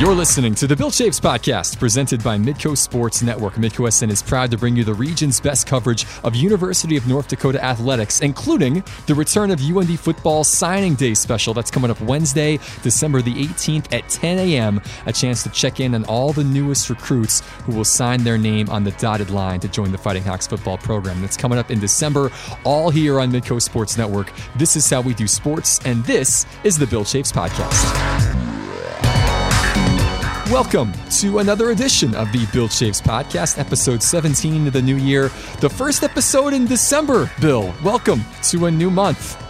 You're listening to the Bill Chaves podcast presented by Midco Sports Network. Midco SN is proud to bring you the region's best coverage of University of North Dakota athletics, including the return of UND football signing day special that's coming up Wednesday, December the 18th at 10 a.m. A chance to check in on all the newest recruits who will sign their name on the dotted line to join the Fighting Hawks football program. That's coming up in December, all here on Midco Sports Network. This is how we do sports, and this is the Bill Chaves podcast. Welcome to another edition of the Bill Chaves Podcast, episode 17 of the new year, the first episode in December. Bill, welcome to a new month.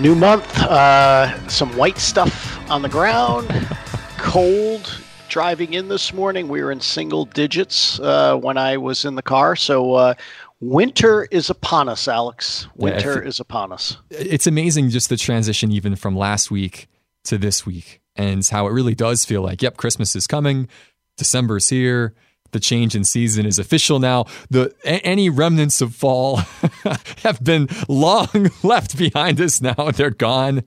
New month, uh, some white stuff on the ground, cold. Driving in this morning, we were in single digits uh, when I was in the car. So, uh, winter is upon us, Alex. Winter yeah, is upon us. It's amazing just the transition, even from last week to this week and how it really does feel like, yep, Christmas is coming, December's here, the change in season is official now. The any remnants of fall have been long left behind us now. They're gone.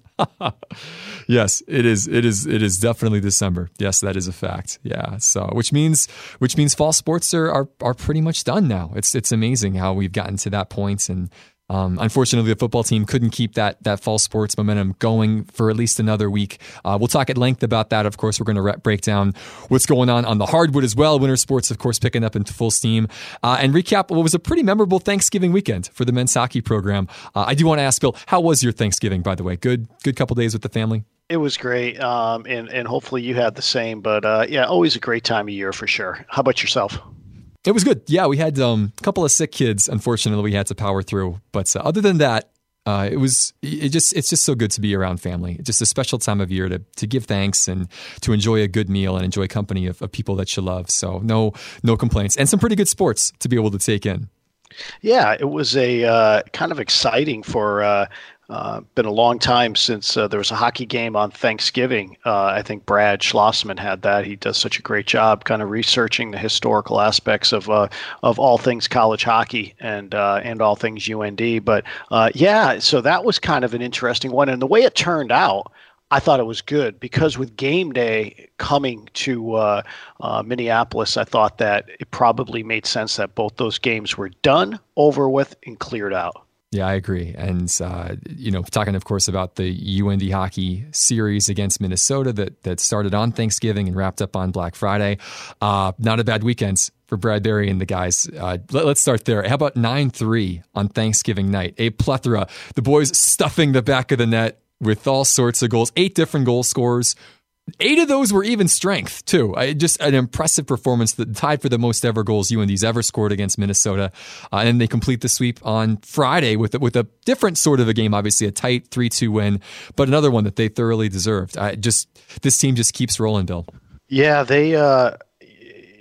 yes, it is. It is. It is definitely December. Yes, that is a fact. Yeah. So, which means which means fall sports are are, are pretty much done now. It's it's amazing how we've gotten to that point and um, unfortunately, the football team couldn't keep that that fall sports momentum going for at least another week. Uh, we'll talk at length about that. Of course, we're going to re- break down what's going on on the hardwood as well. Winter sports, of course, picking up into full steam, uh, and recap what was a pretty memorable Thanksgiving weekend for the men's hockey program. Uh, I do want to ask Bill, how was your Thanksgiving? By the way, good good couple days with the family. It was great, um, and and hopefully you had the same. But uh, yeah, always a great time of year for sure. How about yourself? It was good. Yeah, we had um, a couple of sick kids. Unfortunately, we had to power through. But uh, other than that, uh, it was it just it's just so good to be around family. It's just a special time of year to to give thanks and to enjoy a good meal and enjoy company of, of people that you love. So no no complaints and some pretty good sports to be able to take in. Yeah, it was a uh, kind of exciting for uh, uh, been a long time since uh, there was a hockey game on Thanksgiving. Uh, I think Brad Schlossman had that. He does such a great job, kind of researching the historical aspects of uh, of all things college hockey and uh, and all things UND. But yeah, so that was kind of an interesting one, and the way it turned out. I thought it was good because with game day coming to uh, uh, Minneapolis, I thought that it probably made sense that both those games were done, over with, and cleared out. Yeah, I agree. And, uh, you know, talking, of course, about the UND hockey series against Minnesota that, that started on Thanksgiving and wrapped up on Black Friday. Uh, not a bad weekend for Brad Berry and the guys. Uh, let, us start there. How about 9 3 on Thanksgiving night? A plethora. The boys stuffing the back of the net with all sorts of goals, eight different goal scorers. Eight of those were even strength, too. I, just an impressive performance that tied for the most ever goals UND's ever scored against Minnesota. Uh, and they complete the sweep on Friday with, with a different sort of a game, obviously, a tight 3 2 win, but another one that they thoroughly deserved. I just This team just keeps rolling, Bill. Yeah, they. Uh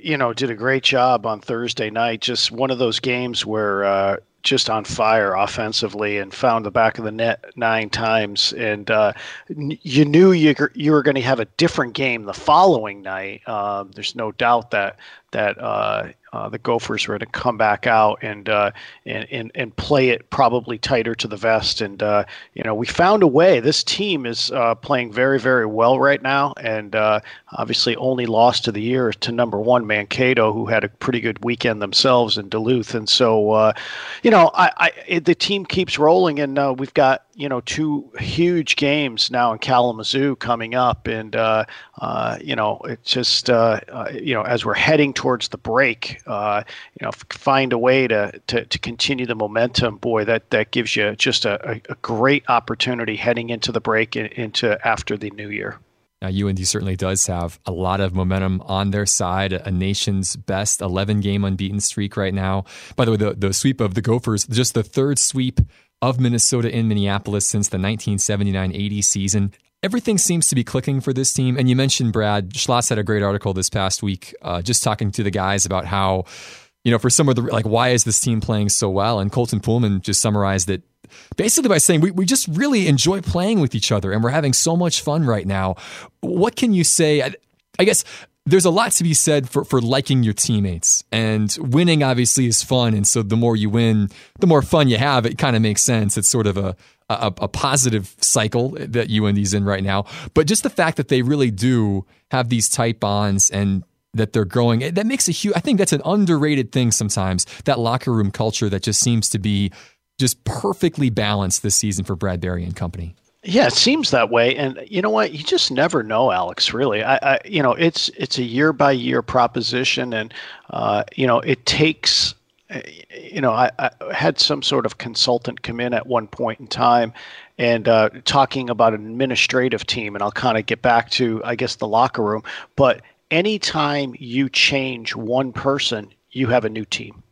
you know, did a great job on Thursday night. Just one of those games where uh, just on fire offensively and found the back of the net nine times. And uh, you knew you, you were going to have a different game the following night. Um, there's no doubt that that uh, uh, the Gophers were to come back out and, uh, and and and play it probably tighter to the vest. And uh, you know, we found a way. This team is uh, playing very very well right now, and uh, obviously only lost to the year to number one Mankato, who had a pretty good weekend themselves in Duluth. And so, uh, you know, I, I the team keeps rolling, and we've got you know two huge games now in Kalamazoo coming up, and uh, uh, you know it's just uh, uh you know as we're heading towards the break, uh, you know find a way to, to, to continue the momentum. Boy, that that gives you just a, a great opportunity heading into the break and into after the new year. Now, UND certainly does have a lot of momentum on their side, a nation's best 11 game unbeaten streak right now. By the way, the, the sweep of the Gophers, just the third sweep of Minnesota in Minneapolis since the 1979 80 season. Everything seems to be clicking for this team. And you mentioned Brad Schloss had a great article this past week, uh, just talking to the guys about how, you know, for some of the, like, why is this team playing so well? And Colton Poolman just summarized it basically by saying we, we just really enjoy playing with each other and we're having so much fun right now. What can you say? I, I guess there's a lot to be said for, for liking your teammates. And winning obviously is fun. And so the more you win, the more fun you have. It kind of makes sense. It's sort of a, a, a positive cycle that UND's in right now. But just the fact that they really do have these tight bonds and that they're growing, eh, that makes a huge, I think that's an underrated thing sometimes. That locker room culture that just seems to be just perfectly balanced this season for Brad Berry and company. Yeah, it seems that way, and you know what? You just never know, Alex. Really, I, I you know, it's it's a year by year proposition, and uh, you know, it takes. You know, I, I, had some sort of consultant come in at one point in time, and uh, talking about an administrative team, and I'll kind of get back to, I guess, the locker room. But anytime you change one person, you have a new team.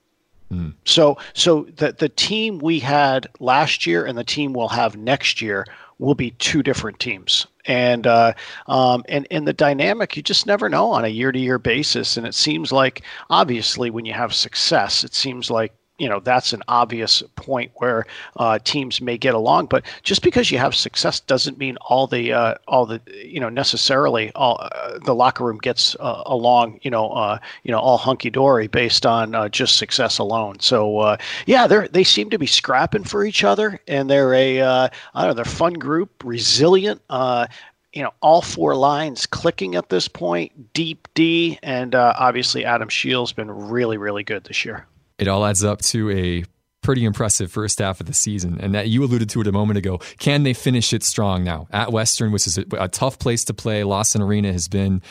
Mm. So, so the the team we had last year and the team we'll have next year will be two different teams. And uh, um, and and the dynamic you just never know on a year to year basis. And it seems like obviously when you have success, it seems like you know that's an obvious point where uh, teams may get along. But just because you have success doesn't mean all the uh, all the you know necessarily all uh, the locker room gets uh, along. You know uh, you know all hunky dory based on uh, just success alone. So yeah, they they seem to be scrapping for each other, and they're a I don't know they're fun group, resilient you know, all four lines clicking at this point, deep D, and uh, obviously Adam Scheel's been really, really good this year it all adds up to a pretty impressive first half of the season. And that you alluded to it a moment ago. Can they finish it strong now at Western, which is a, a tough place to play? Lawson Arena has been,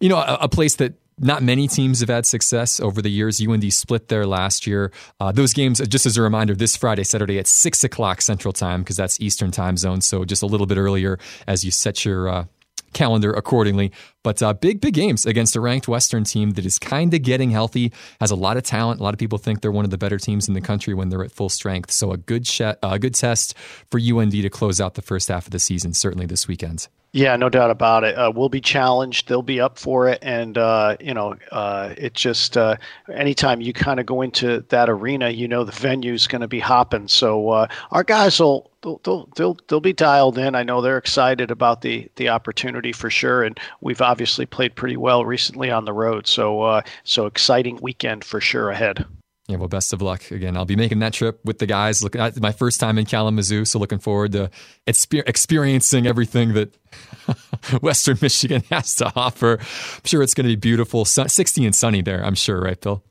you know, a, a, place that not many teams have had success over the years. UND split there last year. Uh, those games, just as a reminder, this Friday, Saturday at six o'clock Central Time because that's Eastern Time Zone. So just a little bit earlier as you set your uh, calendar accordingly. But uh, big, big games against a ranked Western team that is kind of getting healthy, has a lot of talent. A lot of people think they're one of the better teams in the country when they're at full strength. So a good, sh- a good test for UND to close out the first half of the season, certainly this weekend. Yeah, no doubt about it. Uh, we'll be challenged. They'll be up for it, and uh, you know, uh, it just uh, anytime you kind of go into that arena, you know the venue's going to be hopping. So uh, our guys will they'll, they'll they'll they'll be dialed in. I know they're excited about the the opportunity for sure, and we've obviously played pretty well recently on the road. So uh, so exciting weekend for sure ahead. Yeah, well, best of luck again. I'll be making that trip with the guys. Looking at my first time in Kalamazoo, so looking forward to experiencing everything that Western Michigan has to offer. I'm sure it's going to be beautiful, 60 and sunny there. I'm sure, right, Bill?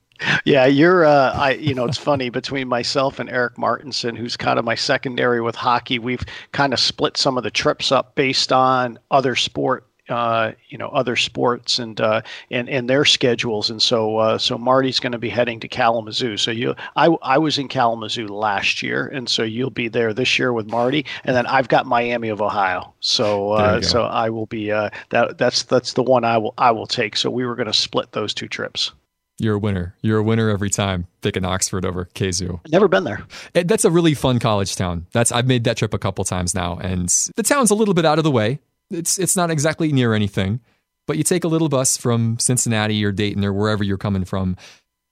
Yeah, you're. Uh, I. You know, it's funny between myself and Eric Martinson, who's kind of my secondary with hockey. We've kind of split some of the trips up based on other sport uh, you know other sports and uh, and and their schedules, and so uh, so Marty's going to be heading to Kalamazoo. So you, I I was in Kalamazoo last year, and so you'll be there this year with Marty, and then I've got Miami of Ohio. So uh, so I will be uh, that that's that's the one I will I will take. So we were going to split those two trips. You're a winner. You're a winner every time picking Oxford over KZoo. Never been there. It, that's a really fun college town. That's I've made that trip a couple times now, and the town's a little bit out of the way it's it's not exactly near anything, but you take a little bus from Cincinnati or Dayton or wherever you're coming from.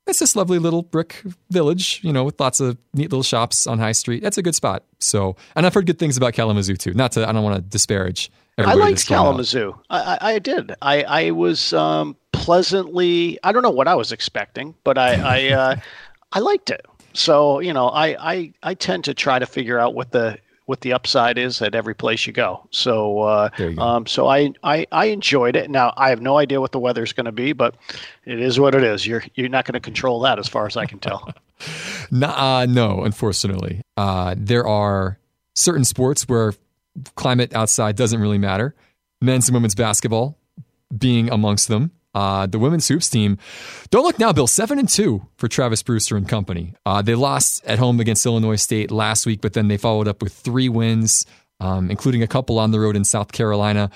It's this lovely little brick village, you know, with lots of neat little shops on High Street. That's a good spot. So, and I've heard good things about Kalamazoo too. Not to, I don't want to disparage. I liked Kalamazoo. I, I, did. I, I was um, pleasantly. I don't know what I was expecting, but I, I, uh, I liked it. So you know, I, I, I tend to try to figure out what the what the upside is at every place you go. So, uh, you go. Um, so I, I, I enjoyed it. Now I have no idea what the weather's going to be, but it is what it is. You're you're not going to control that, as far as I can tell. uh, no, unfortunately, uh, there are certain sports where climate outside doesn't really matter. Men's and women's basketball being amongst them. Uh, the women's hoops team, don't look now, Bill, seven and two for Travis Brewster and company. Uh, they lost at home against Illinois State last week, but then they followed up with three wins, um, including a couple on the road in South Carolina.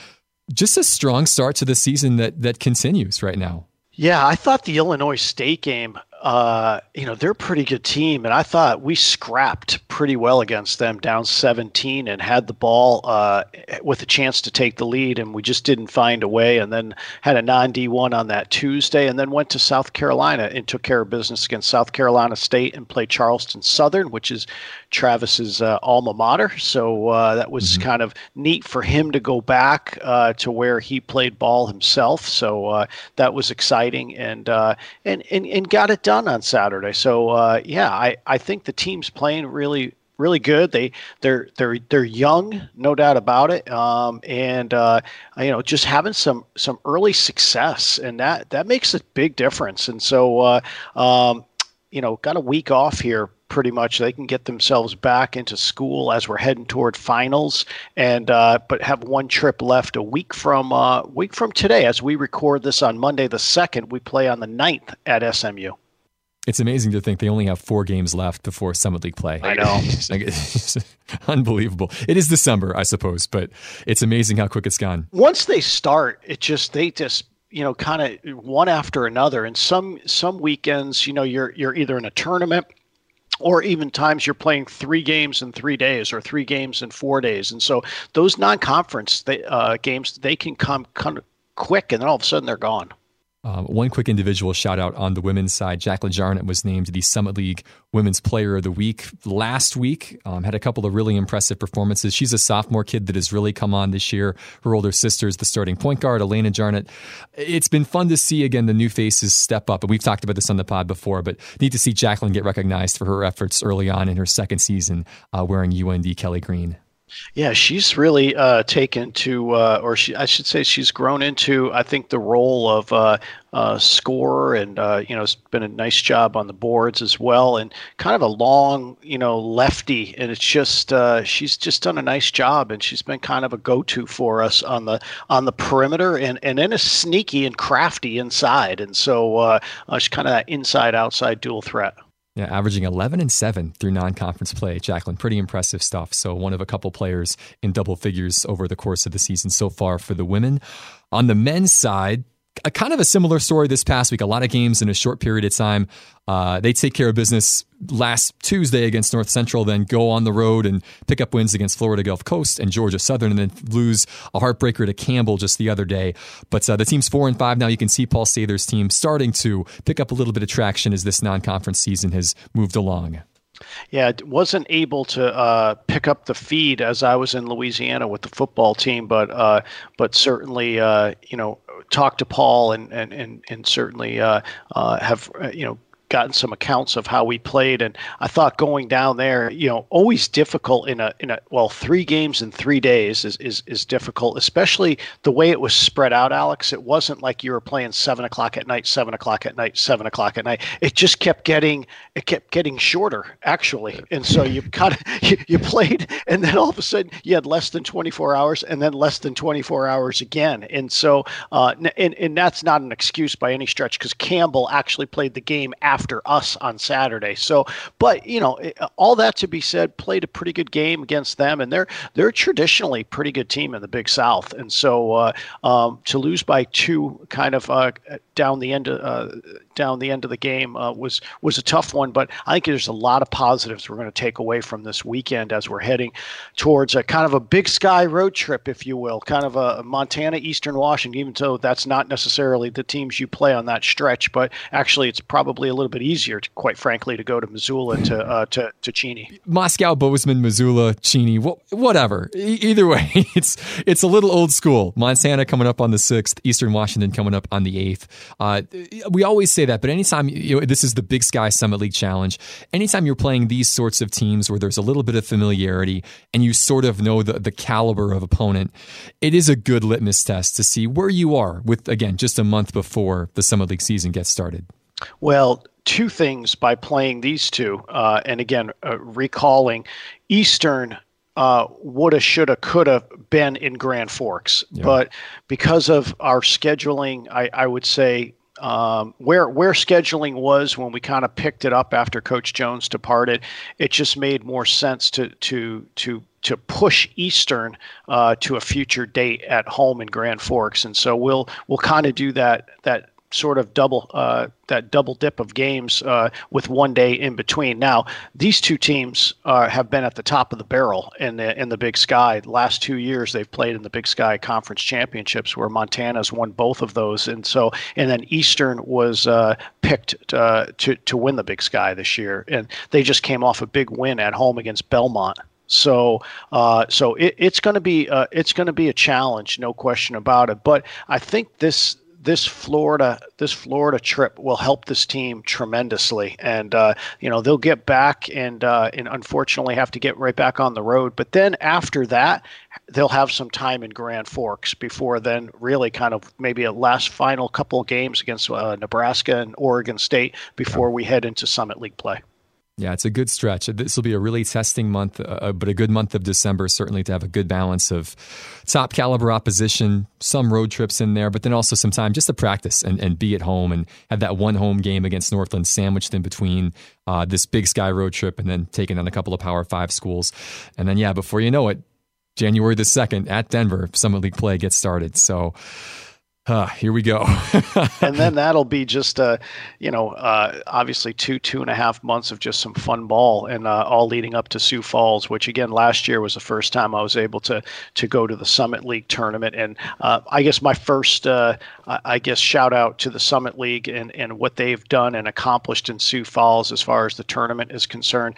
Just a strong start to the season that that continues right now. Yeah, I thought the Illinois State game uh, you know, they're a pretty good team, and I thought we scrapped pretty well against them, down 17, and had the ball uh, with a chance to take the lead, and we just didn't find a way. And then had a non D1 on that Tuesday, and then went to South Carolina and took care of business against South Carolina State and played Charleston Southern, which is Travis's uh, alma mater. So uh, that was mm-hmm. kind of neat for him to go back uh, to where he played ball himself. So uh, that was exciting, and uh, and and and got it done on Saturday. So uh, yeah, I I think the team's playing really really good. They they're they're they're young, no doubt about it. Um, and uh, you know, just having some some early success, and that that makes a big difference. And so, uh, um, you know, got a week off here pretty much they can get themselves back into school as we're heading toward finals and uh, but have one trip left a week from uh, week from today as we record this on monday the 2nd we play on the 9th at smu it's amazing to think they only have four games left before Summit League play. I know. unbelievable. It is December, I suppose, but it's amazing how quick it's gone. Once they start, it just they just you know kind of one after another and some some weekends you know you're you're either in a tournament or even times you're playing three games in three days or three games in four days. And so those non-conference they, uh, games, they can come kind of quick and then all of a sudden they're gone. Um, one quick individual shout out on the women's side. Jacqueline Jarnett was named the Summit League Women's Player of the Week last week. Um, had a couple of really impressive performances. She's a sophomore kid that has really come on this year. Her older sister is the starting point guard, Elena Jarnett. It's been fun to see, again, the new faces step up. And we've talked about this on the pod before, but need to see Jacqueline get recognized for her efforts early on in her second season uh, wearing UND Kelly Green. Yeah, she's really uh, taken to, uh, or she, I should say, she's grown into, I think, the role of uh, uh scorer, and uh, you know, it's been a nice job on the boards as well, and kind of a long, you know, lefty, and it's just uh, she's just done a nice job, and she's been kind of a go-to for us on the on the perimeter, and and then a sneaky and crafty inside, and so she's kind of that inside-outside dual threat. Yeah, averaging 11 and 7 through non conference play. Jacqueline, pretty impressive stuff. So, one of a couple players in double figures over the course of the season so far for the women. On the men's side, a kind of a similar story this past week. A lot of games in a short period of time. Uh, they take care of business last Tuesday against North Central, then go on the road and pick up wins against Florida Gulf Coast and Georgia Southern, and then lose a heartbreaker to Campbell just the other day. But uh, the team's four and five now. You can see Paul Sather's team starting to pick up a little bit of traction as this non-conference season has moved along. Yeah, wasn't able to uh, pick up the feed as I was in Louisiana with the football team, but uh, but certainly uh, you know talked to Paul and and and, and certainly uh, uh, have uh, you know gotten some accounts of how we played and I thought going down there, you know, always difficult in a in a well, three games in three days is is, is difficult, especially the way it was spread out, Alex. It wasn't like you were playing seven o'clock at night, seven o'clock at night, seven o'clock at night. It just kept getting it kept getting shorter actually. And so you kind of you, you played and then all of a sudden you had less than 24 hours and then less than 24 hours again. And so uh and, and that's not an excuse by any stretch because Campbell actually played the game after after us on Saturday. So, but you know, all that to be said, played a pretty good game against them, and they're they're traditionally pretty good team in the Big South. And so uh, um, to lose by two, kind of uh, down the end of uh, down the end of the game uh, was was a tough one. But I think there's a lot of positives we're going to take away from this weekend as we're heading towards a kind of a Big Sky road trip, if you will, kind of a Montana, Eastern Washington. Even though that's not necessarily the teams you play on that stretch, but actually it's probably a little bit easier, to, quite frankly, to go to Missoula to uh, to to Cheney. Moscow, Bozeman, Missoula, Cheney, wh- whatever. E- either way, it's it's a little old school. Montana coming up on the sixth, Eastern Washington coming up on the eighth. Uh, we always say that, but anytime you know, this is the Big Sky Summit League Challenge, anytime you're playing these sorts of teams where there's a little bit of familiarity and you sort of know the, the caliber of opponent, it is a good litmus test to see where you are with, again, just a month before the Summit League season gets started. Well, two things by playing these two, uh, and again, uh, recalling Eastern uh, woulda, shoulda, coulda been in Grand Forks, yeah. but because of our scheduling, I, I would say um, where where scheduling was when we kind of picked it up after Coach Jones departed, it just made more sense to to to to push Eastern uh, to a future date at home in Grand Forks, and so we'll we'll kind of do that that sort of double uh, that double dip of games uh, with one day in between. Now, these two teams uh, have been at the top of the barrel in the in the Big Sky. The last two years, they've played in the Big Sky Conference Championships, where Montana's won both of those, and so and then Eastern was uh, picked uh, to to win the Big Sky this year, and they just came off a big win at home against Belmont. So, uh, so it, it's going to be uh, it's going to be a challenge, no question about it. But I think this this Florida this Florida trip will help this team tremendously, and uh, you know they'll get back and uh, and unfortunately have to get right back on the road. But then after that, they'll have some time in Grand Forks before then really kind of maybe a last final couple of games against uh, Nebraska and Oregon State before we head into Summit League play. Yeah, it's a good stretch. This will be a really testing month, uh, uh, but a good month of December, certainly to have a good balance of top caliber opposition, some road trips in there, but then also some time just to practice and, and be at home and have that one home game against Northland sandwiched in between uh, this big sky road trip and then taking on a couple of Power Five schools. And then, yeah, before you know it, January the 2nd at Denver, Summit League play gets started. So, uh, here we go. and then that'll be just, uh, you know, uh, obviously two, two and a half months of just some fun ball and uh, all leading up to Sioux Falls, which again, last year was the first time I was able to, to go to the Summit League tournament. And uh, I guess my first, uh, I guess, shout out to the Summit League and, and what they've done and accomplished in Sioux Falls as far as the tournament is concerned.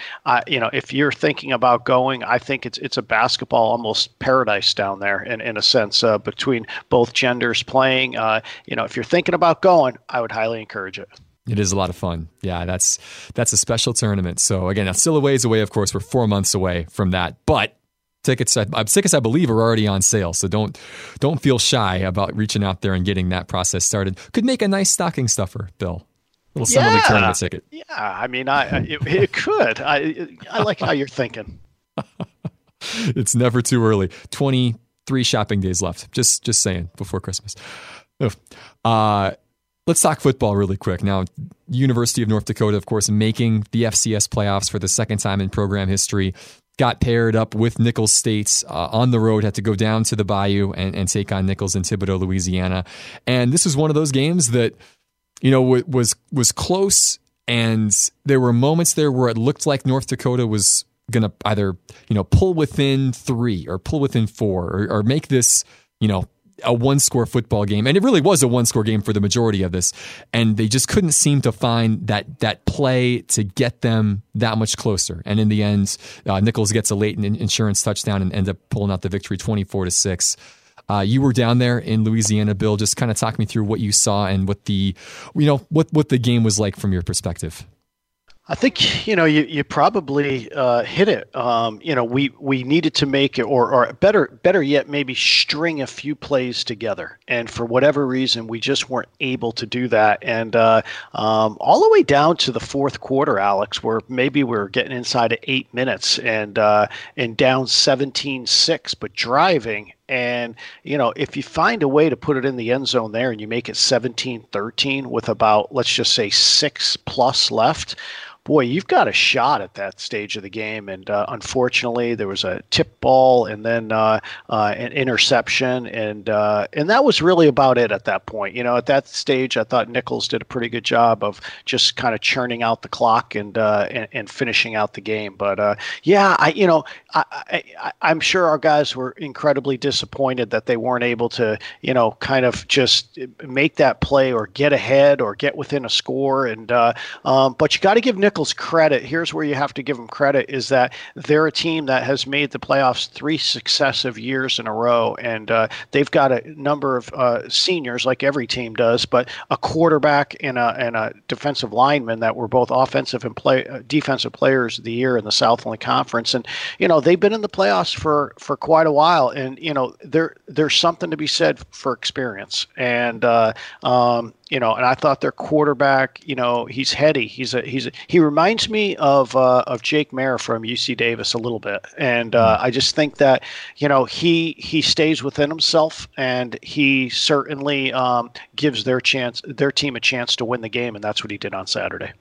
you know, if you're thinking about going, I think it's, it's a basketball almost paradise down there in, in a sense between both genders playing Uh, you know, if you're thinking about going, I would highly encourage it. It is a lot of fun. Yeah, that's that's a special tournament. So again, it's still a ways away. Of course, we're four months away from that, but tickets I, tickets I believe are already on sale. So don't don't feel shy about reaching out there and getting that process started. Could make a nice stocking stuffer, Bill. Little summer yeah. tournament ticket. Yeah, I mean, I it, it could. I I like how you're thinking. it's never too early. Twenty three shopping days left. Just just saying before Christmas. Uh, let's talk football really quick. Now, University of North Dakota, of course, making the FCS playoffs for the second time in program history. Got paired up with Nicholls State uh, on the road, had to go down to the Bayou and, and take on Nicholls in Thibodaux, Louisiana. And this was one of those games that, you know, was was close, and there were moments there where it looked like North Dakota was going to either you know pull within three or pull within four or, or make this you know a one score football game and it really was a one score game for the majority of this and they just couldn't seem to find that that play to get them that much closer and in the end uh, Nicholls gets a late insurance touchdown and ends up pulling out the victory 24 to 6 uh, you were down there in Louisiana, Bill. Just kind of talk me through what you saw and what the, you know, what what the game was like from your perspective. I think you know you, you probably uh, hit it. Um, you know we we needed to make it, or or better better yet, maybe string a few plays together. And for whatever reason, we just weren't able to do that. And uh, um, all the way down to the fourth quarter, Alex, where maybe we are getting inside of eight minutes and uh, and down 17-6, but driving and, you know, if you find a way to put it in the end zone there and you make it 17 13 with about, let's just say, six plus left, boy, you've got a shot at that stage of the game. And uh, unfortunately, there was a tip ball and then uh, uh, an interception, and uh, and that was really about it at that point. You know, at that stage, I thought Nicholls did a pretty good job of just kind of churning out the clock and uh, and, and, finishing out the game. But uh, yeah, I you know I, I I'm sure our guys were incredibly disappointed that they weren't able to you know kind of just make that play or get ahead or get within a score. And um, but you got to give Nicholls Nicholls credit, here's where you have to give them credit, is that they're a team that has made the playoffs three successive years in a row, and uh, they've got a number of uh, seniors, like every team does, but a quarterback and a, and a defensive lineman that were both offensive and play uh, defensive players of the year in the Southland Conference, and you know they've been in the playoffs for for quite a while, and you know there there's something to be said for experience, and uh, um, you know, and I thought their quarterback, you know, he's heady. He's a he's a, he reminds me of uh, of Jake Maier from UC Davis a little bit, and uh, mm-hmm. I just think that you know he he stays within himself, and he certainly um, gives their chance their team a chance to win the game, and that's what he did on Saturday.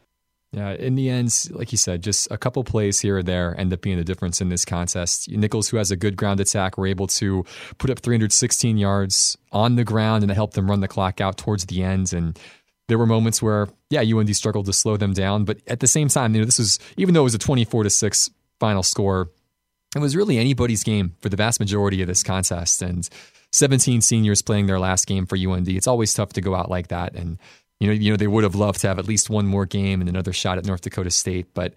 Yeah, in the end, like you said, just a couple plays here or there end up being the difference in this contest. Nicholls, who has a good ground attack, were able to put up 316 yards on the ground, and it helped them run the clock out towards the end. And there were moments where, yeah, UND struggled to slow them down, but at the same time, you know, this was even though it was a 24 to six final score, it was really anybody's game for the vast majority of this contest. And 17 seniors playing their last game for UND. It's always tough to go out like that, and you know, you know, they would have loved to have at least one more game and another shot at North Dakota State, but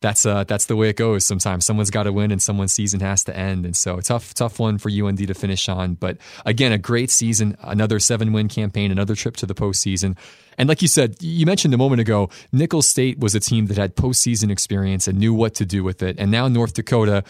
that's uh, that's the way it goes. Sometimes someone's got to win and someone's season has to end, and so tough, tough one for UND to finish on. But again, a great season, another seven win campaign, another trip to the postseason, and like you said, you mentioned a moment ago, Nicholls State was a team that had postseason experience and knew what to do with it, and now North Dakota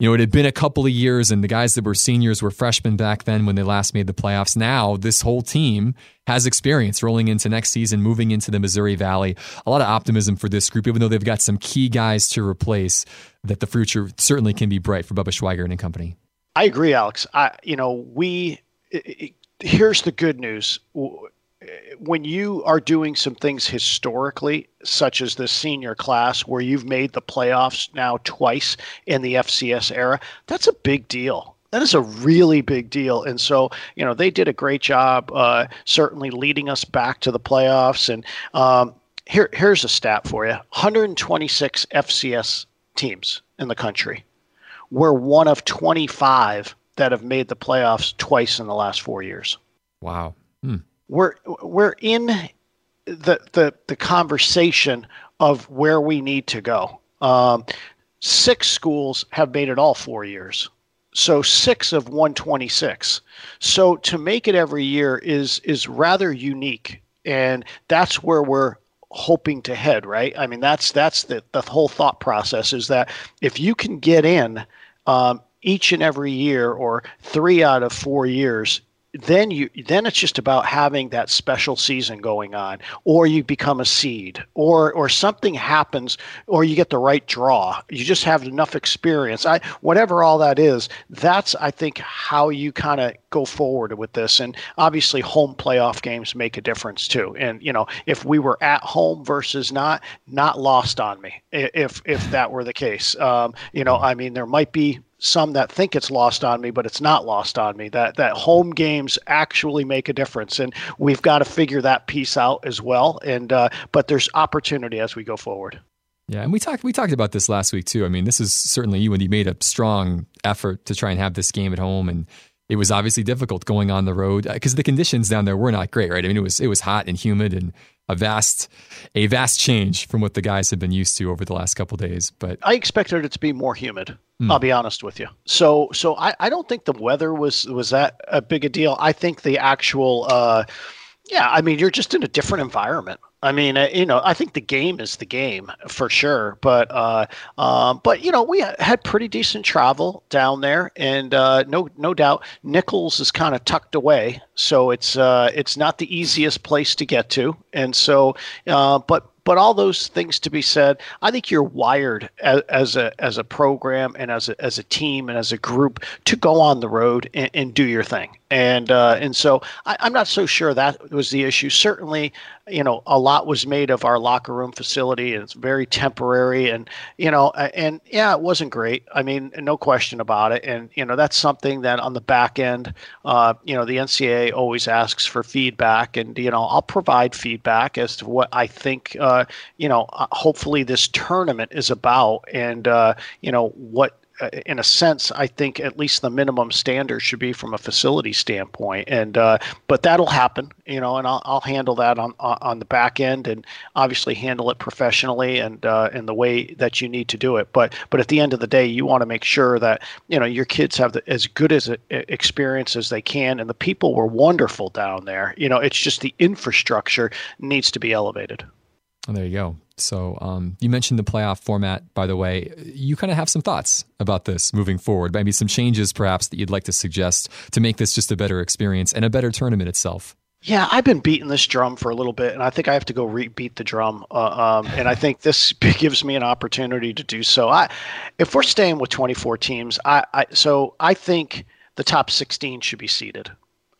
you know, it had been a couple of years, and the guys that were seniors were freshmen back then when they last made the playoffs. Now, this whole team has experience rolling into next season, moving into the Missouri Valley. A lot of optimism for this group, even though they've got some key guys to replace, that the future certainly can be bright for Bubba Schweigert and company. I agree, Alex. I, you know, we, it, it, here's the good news when you are doing some things historically, such as the senior class, where you've made the playoffs now twice in the FCS era, that's a big deal. That is a really big deal. And so, you know, they did a great job, uh, certainly leading us back to the playoffs. And um, here, here's a stat for you 126 FCS teams in the country. We're one of 25 that have made the playoffs twice in the last four years. Wow. Hmm we're we're in the the the conversation of where we need to go. Um, six schools have made it all four years, so six of 126. So to make it every year is is rather unique, and that's where we're hoping to head. Right? I mean, that's that's the the whole thought process is that if you can get in. Um, each and every year, or three out of four years, then you then it's just about having that special season going on or you become a seed or or something happens or you get the right draw. You just have enough experience. I whatever all that is that's i think how you kind of go forward with this and obviously home playoff games make a difference too and you know if we were at home versus not not lost on me if if that were the case um, you know i mean there might be some that think it's lost on me, but it's not lost on me. That that home games actually make a difference, and we've got to figure that piece out as well. And uh, but there's opportunity as we go forward. Yeah, and we talked we talked about this last week too. I mean, this is certainly you and you made a strong effort to try and have this game at home, and it was obviously difficult going on the road because the conditions down there were not great, right? I mean, it was it was hot and humid and a vast a vast change from what the guys have been used to over the last couple days. But I expected it to be more humid. Mm. I'll be honest with you. So so I, I don't think the weather was was that a big a deal. I think the actual uh, yeah, I mean you're just in a different environment. I mean, uh, you know, I think the game is the game for sure, but uh, uh, but you know, we had pretty decent travel down there, and uh, no no doubt, Nicholls is kind of tucked away, so it's uh, it's not the easiest place to get to, and so uh, but but all those things to be said, I think you're wired as, as, a as a program and as a as a team and as a group to go on the road and, and do your thing. And uh, and so I, I'm not so sure that was the issue. Certainly, you know, a lot was made of our locker room facility, and it's very temporary. And you know, and yeah, it wasn't great. I mean, no question about it. And you know, that's something that on the back end, uh, you know, the NCAA always asks for feedback, and you know, I'll provide feedback as to what I think. Uh, you know, uh, hopefully this tournament is about, and uh, you know what in a sense, I think at least the minimum standard should be from a facility standpoint. And uh, but that'll happen, you know, and I'll, I'll handle that on on the back end, and obviously handle it professionally and uh, in the way that you need to do it. But but at the end of the day, you want to make sure that you know your kids have the, as good as a, experience as they can, and the people were wonderful down there. You know, it's just the infrastructure needs to be elevated. Oh, there you go. So um, you mentioned the playoff format, by the way. You kind of have some thoughts about this moving forward, maybe some changes perhaps that you'd like to suggest to make this just a better experience and a better tournament itself. Yeah, I've been beating this drum for a little bit, and I think I have to go rebeat the drum. Uh, um, and I think this gives me an opportunity to do so. I, if we're staying with 24 teams, I, I so I think the top 16 should be seeded.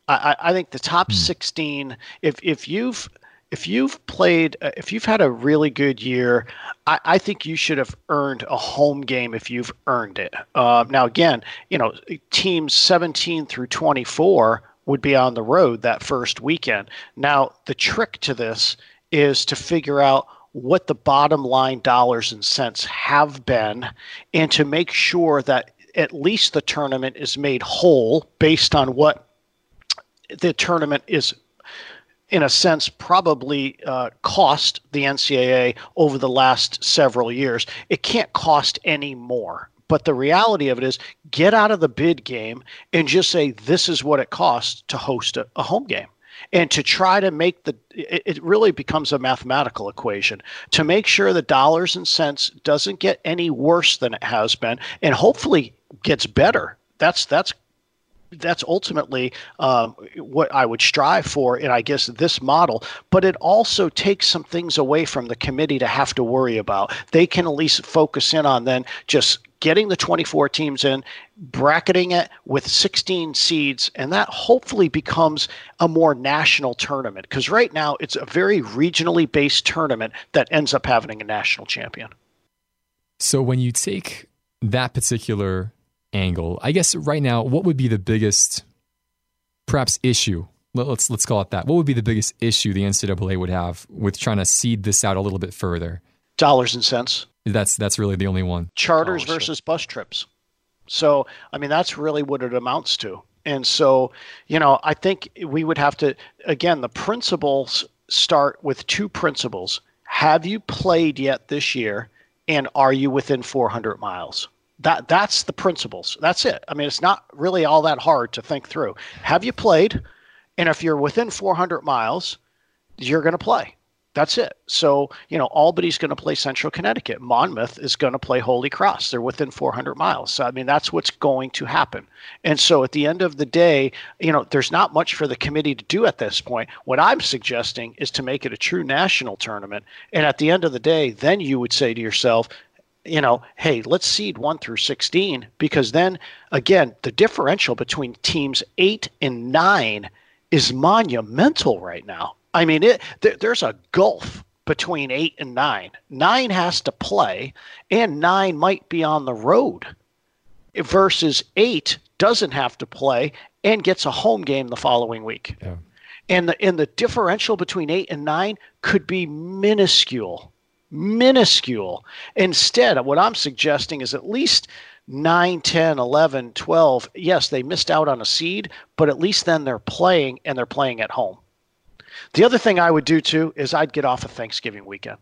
I, I think the top hmm. 16, if if you've if you've played, uh, if you've had a really good year, I, I think you should have earned a home game if you've earned it. Uh, now, again, you know, teams 17 through 24 would be on the road that first weekend. Now, the trick to this is to figure out what the bottom line dollars and cents have been and to make sure that at least the tournament is made whole based on what the tournament is in a sense, probably uh, cost the NCAA over the last several years. It can't cost any more. But the reality of it is, get out of the bid game and just say, this is what it costs to host a, a home game. And to try to make the, it, it really becomes a mathematical equation to make sure the dollars and cents doesn't get any worse than it has been and hopefully gets better. That's, that's that's ultimately um, what I would strive for in, I guess, this model. But it also takes some things away from the committee to have to worry about. They can at least focus in on then just getting the 24 teams in, bracketing it with 16 seeds, and that hopefully becomes a more national tournament. Because right now it's a very regionally based tournament that ends up having a national champion. So when you take that particular angle. I guess right now, what would be the biggest, perhaps, issue? Let's let's call it that. What would be the biggest issue the NCAA would have with trying to seed this out a little bit further? Dollars and cents. That's that's really the only one. Charters oh, versus bus trips. So I mean, that's really what it amounts to. And so, you know, I think we would have to again. The principles start with two principles. Have you played yet this year? And are you within 400 miles? That that's the principles. That's it. I mean, it's not really all that hard to think through. Have you played? And if you're within 400 miles, you're going to play. That's it. So, you know, Albany's going to play Central Connecticut. Monmouth is going to play Holy Cross. They're within 400 miles. So, I mean, that's what's going to happen. And so at the end of the day, you know, there's not much for the committee to do at this point. What I'm suggesting is to make it a true national tournament. And at the end of the day, then you would say to yourself, you know, hey, let's seed one through 16 because then again, the differential between teams eight and nine is monumental right now. I mean, it th- there's a gulf between eight and nine. Nine has to play, and nine might be on the road, versus eight doesn't have to play and gets a home game the following week. Yeah. And the and the differential between eight and nine could be minuscule minuscule. Instead, what I'm suggesting is at least 9, 10, 11, 12. Yes, they missed out on a seed, but at least then they're playing and they're playing at home. The other thing I would do too is I'd get off of Thanksgiving weekend.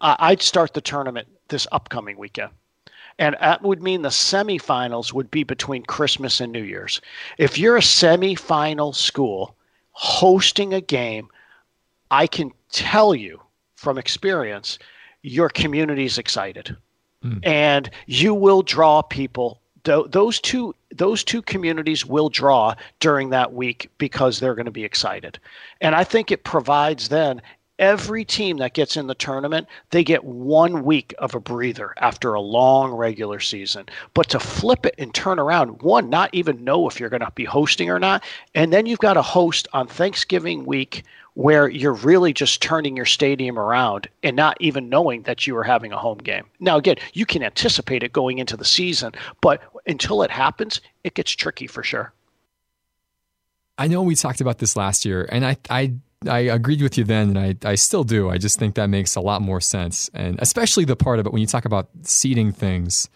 Uh, I'd start the tournament this upcoming weekend. And that would mean the semifinals would be between Christmas and New Year's. If you're a semifinal school hosting a game, I can tell you from experience, your community is excited, mm. and you will draw people. those two those two communities will draw during that week because they're going to be excited, and I think it provides then every team that gets in the tournament, they get one week of a breather after a long regular season. But to flip it and turn around, one, not even know if you're going to be hosting or not. And then you've got a host on Thanksgiving week where you're really just turning your stadium around and not even knowing that you are having a home game. Now, again, you can anticipate it going into the season, but until it happens, it gets tricky for sure. I know we talked about this last year, and I, I, I agreed with you then, and I, I still do. I just think that makes a lot more sense, and especially the part of it when you talk about seeding things.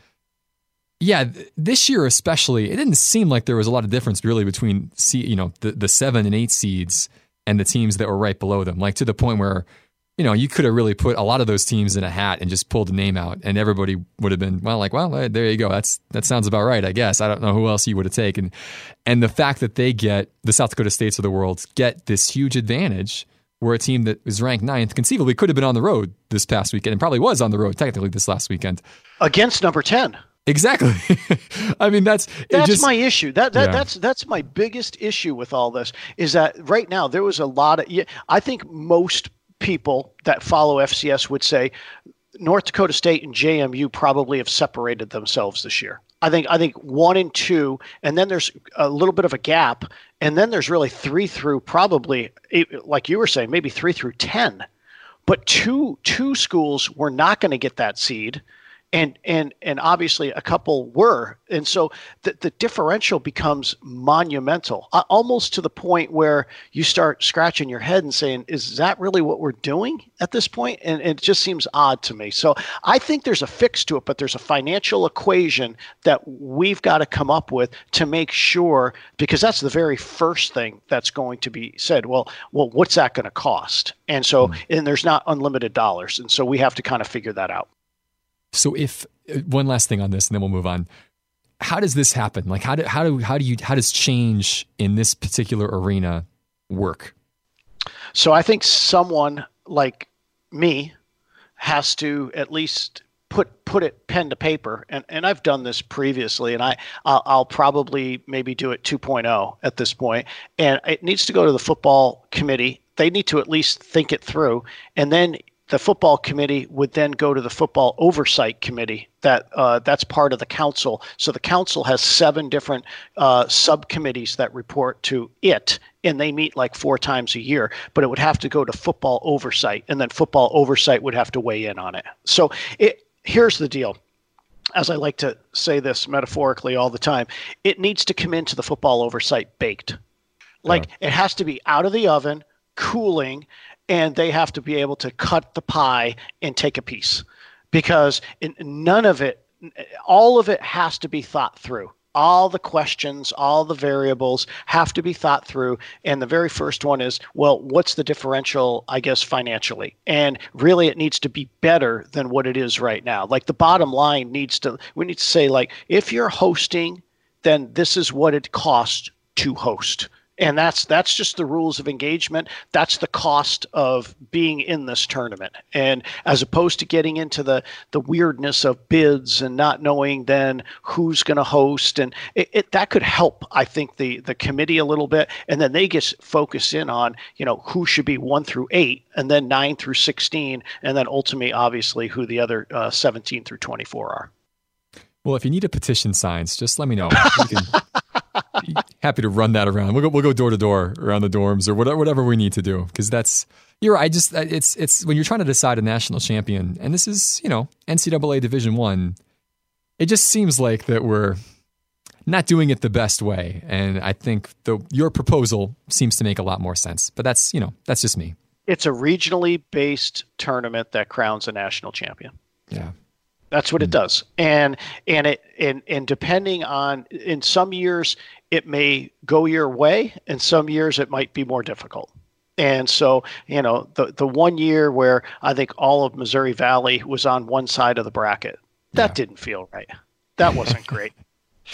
Yeah, this year especially, it didn't seem like there was a lot of difference really between, you know, the, the seven and eight seeds and the teams that were right below them, like to the point where, you know, you could have really put a lot of those teams in a hat and just pulled a name out, and everybody would have been well, like, well, there you go. That's that sounds about right, I guess. I don't know who else you would have taken, and the fact that they get the South Dakota states of the world get this huge advantage, where a team that is ranked ninth conceivably could have been on the road this past weekend, and probably was on the road technically this last weekend against number ten. Exactly. I mean, that's that's just, my issue. That, that yeah. that's that's my biggest issue with all this is that right now there was a lot of. I think most people that follow FCS would say North Dakota State and JMU probably have separated themselves this year. I think I think one and two, and then there's a little bit of a gap, and then there's really three through probably like you were saying maybe three through ten but two two schools were not going to get that seed and and and obviously a couple were. And so the, the differential becomes monumental uh, almost to the point where you start scratching your head and saying is that really what we're doing at this point? And, and it just seems odd to me. So i think there's a fix to it but there's a financial equation that we've got to come up with to make sure because that's the very first thing that's going to be said well well what's that going to cost? And so mm. and there's not unlimited dollars. And so we have to kind of figure that out so if uh, one last thing on this, and then we'll move on. How does this happen? Like how do how do how do you how does change in this particular arena work? So I think someone like me has to at least put put it pen to paper and, and I've done this previously and I I'll, I'll, probably maybe do it 2.0 at this point and it needs to go to the football committee they need to at least think it through and then the football committee would then go to the football oversight committee that uh, that's part of the council so the council has seven different uh, subcommittees that report to it and they meet like four times a year but it would have to go to football oversight and then football oversight would have to weigh in on it so it here's the deal as I like to say this metaphorically all the time, it needs to come into the football oversight baked. Like yeah. it has to be out of the oven, cooling, and they have to be able to cut the pie and take a piece. Because none of it all of it has to be thought through. All the questions all the variables have to be thought through. And the very first one is well what's the differential i guess financially? And really it needs to be better than what it is right now. Like the bottom line needs to we need to say like if you're hosting then this is what it costs to host and that's that's just the rules of engagement. That's the cost of being in this tournament. And as opposed to getting into the the weirdness of bids and not knowing then who's going to host and it, it, that could help i think the the committee a little bit. And then they get focused in on you know who should be 1 through 8 and then 9 through 16 and then ultimately obviously who the other uh, 17 through 24 are. Well if you need a petition signs just let me know happy to run that around. We'll go, we'll go door to door around the dorms or whatever, whatever we need to do. Cause that's, you're right. I just, it's, it's when you're trying to decide a national champion and this is, you know, NCAA division one, it just seems like that we're not doing it the best way. And I think the, your proposal seems to make a lot more sense, but that's, you know, that's just me. It's a regionally based tournament that crowns a national champion. Yeah. That's what it hmm. does. And and it and and depending on in some years it may go your way, and some years it might be more difficult. And so, you know, the the one year where I think all of Missouri Valley was on one side of the bracket, that yeah. didn't feel right. That wasn't great.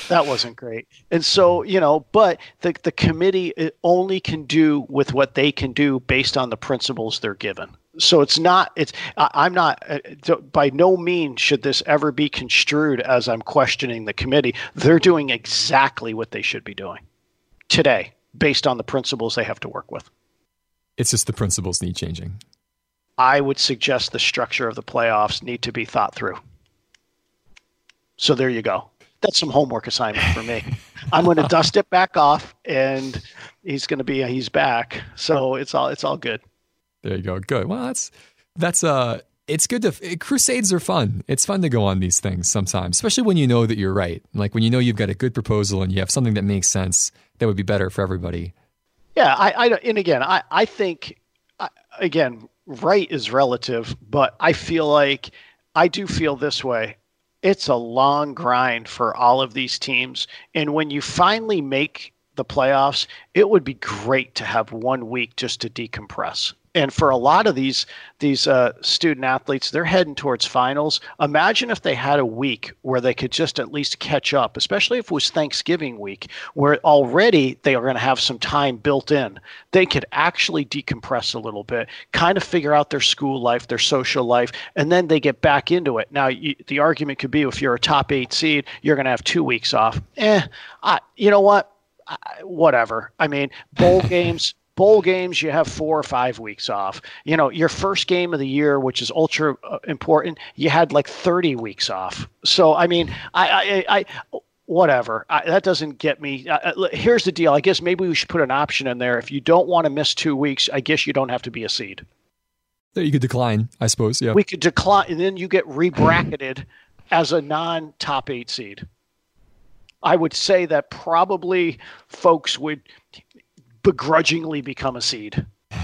that wasn't great. And so, you know, but the the committee only can do with what they can do based on the principles they're given. So it's not it's i'm not uh, by no means should this ever be construed as i'm questioning the committee. They're doing exactly what they should be doing today based on the principles they have to work with. It's just the principles need changing. I would suggest the structure of the playoffs need to be thought through. So there you go that's some homework assignment for me i'm going to dust it back off and he's going to be he's back so it's all it's all good there you go. Good. Well, that's that's uh it's good to crusades are fun. It's fun to go on these things sometimes, especially when you know that you're right. Like when you know you've got a good proposal and you have something that makes sense that would be better for everybody. Yeah, I, I and again, I I think again, right is relative, but I feel like I do feel this way. It's a long grind for all of these teams, and when you finally make the playoffs, it would be great to have one week just to decompress and for a lot of these these uh, student athletes, they're heading towards finals. Imagine if they had a week where they could just at least catch up, especially if it was Thanksgiving week, where already they are going to have some time built in. They could actually decompress a little bit, kind of figure out their school life, their social life, and then they get back into it. Now, you, the argument could be if you're a top eight seed, you're going to have two weeks off. Eh, I, you know what? I, whatever. I mean, bowl games bowl games you have four or five weeks off you know your first game of the year which is ultra uh, important you had like 30 weeks off so i mean i i, I whatever. I, that doesn't get me. Uh, here's the deal. I guess maybe we should put an option in there. If you don't want to miss two weeks, I guess you don't have to be a seed. You could decline, I suppose. Yeah, we could decline, and then you get rebracketed as a non-top eight seed. I would say that probably folks would begrudgingly become a seed.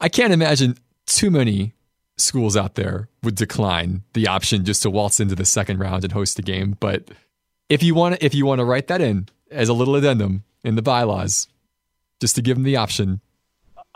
I can't imagine too many schools out there would decline the option just to waltz into the second round and host a game. But if you want if you want to write that in as a little addendum in the bylaws, just to give them the option,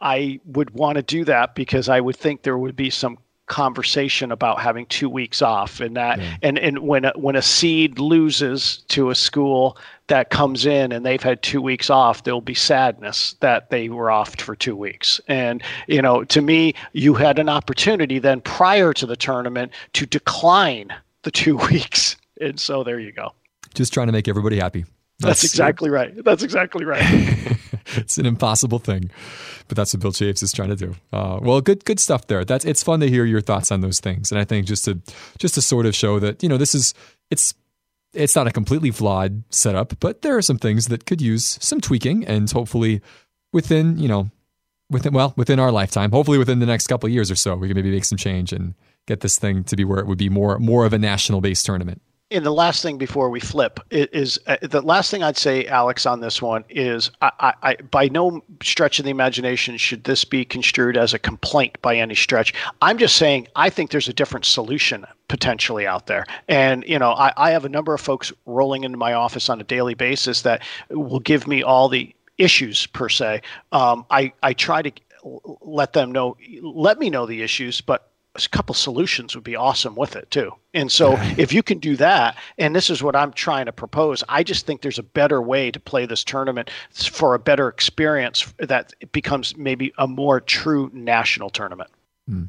I would want to do that because I would think there would be some conversation about having two weeks off and that yeah. and and when a, when a seed loses to a school that comes in and they've had two weeks off there'll be sadness that they were off for two weeks. And you know to me you had an opportunity then prior to the tournament to decline the two weeks. And so there you go. Just trying to make everybody happy. That's, that's exactly right. That's exactly right it's an impossible thing but that's what Bill Chaves is trying to do. Uh, well, good good stuff there. That's it's fun to hear your thoughts on those things, and I think just to just to sort of show that you know this is it's it's not a completely flawed setup, but there are some things that could use some tweaking, and hopefully within you know within well within our lifetime, hopefully within the next couple years or so, we can maybe make some change and get this thing to be where it would be more more of a national based tournament and the last thing before we flip is, uh, the last thing I'd say, Alex, on this one is I, I, I, by no stretch of the imagination should this be construed as a complaint by any stretch. I'm just saying I think there's a different solution potentially out there. And, you know, I, I have a number of folks rolling into my office on a daily basis that will give me all the issues per se. Um, I, I try to let them know, let me know the issues, but a couple solutions would be awesome with it too. And so if you can do that, and this is what I'm trying to propose, I just think there's a better way to play this tournament for a better experience that becomes maybe a more true national tournament. Hmm.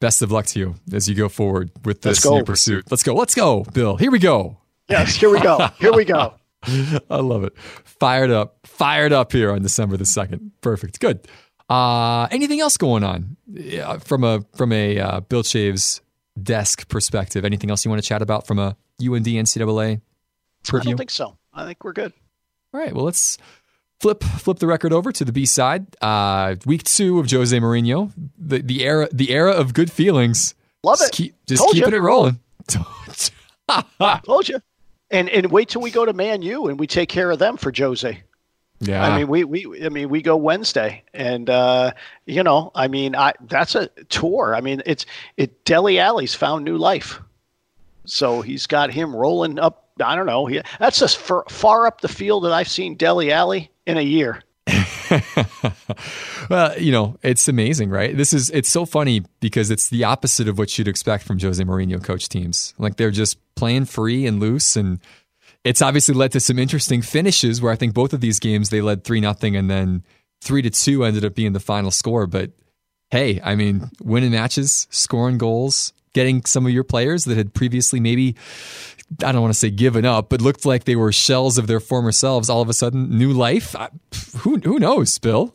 Best of luck to you as you go forward with this new pursuit. Let's go. Let's go, Bill. Here we go. Yes, here we go. Here we go. I love it. Fired up. Fired up here on December the 2nd. Perfect. Good. Uh, anything else going on yeah, from a from a uh, Bill Chaves desk perspective? Anything else you want to chat about from a UND NCAA preview? I don't think so. I think we're good. All right. Well, let's flip flip the record over to the B side. Uh, week two of Jose Mourinho, the the era the era of good feelings. Love it. Just, keep, just keeping you. it rolling. Told you. And and wait till we go to Man U and we take care of them for Jose. Yeah. I mean, we, we, I mean, we go Wednesday and, uh, you know, I mean, I, that's a tour. I mean, it's, it, Dele Alli's found new life. So he's got him rolling up. I don't know. He, that's as far, far up the field that I've seen Dele Alli in a year. well, you know, it's amazing, right? This is it's so funny because it's the opposite of what you'd expect from Jose Mourinho coach teams. Like they're just playing free and loose and it's obviously led to some interesting finishes where I think both of these games they led 3 nothing and then 3 to 2 ended up being the final score, but hey, I mean, winning matches, scoring goals, getting some of your players that had previously maybe I don't want to say given up, but looked like they were shells of their former selves. All of a sudden, new life. I, who who knows, Bill?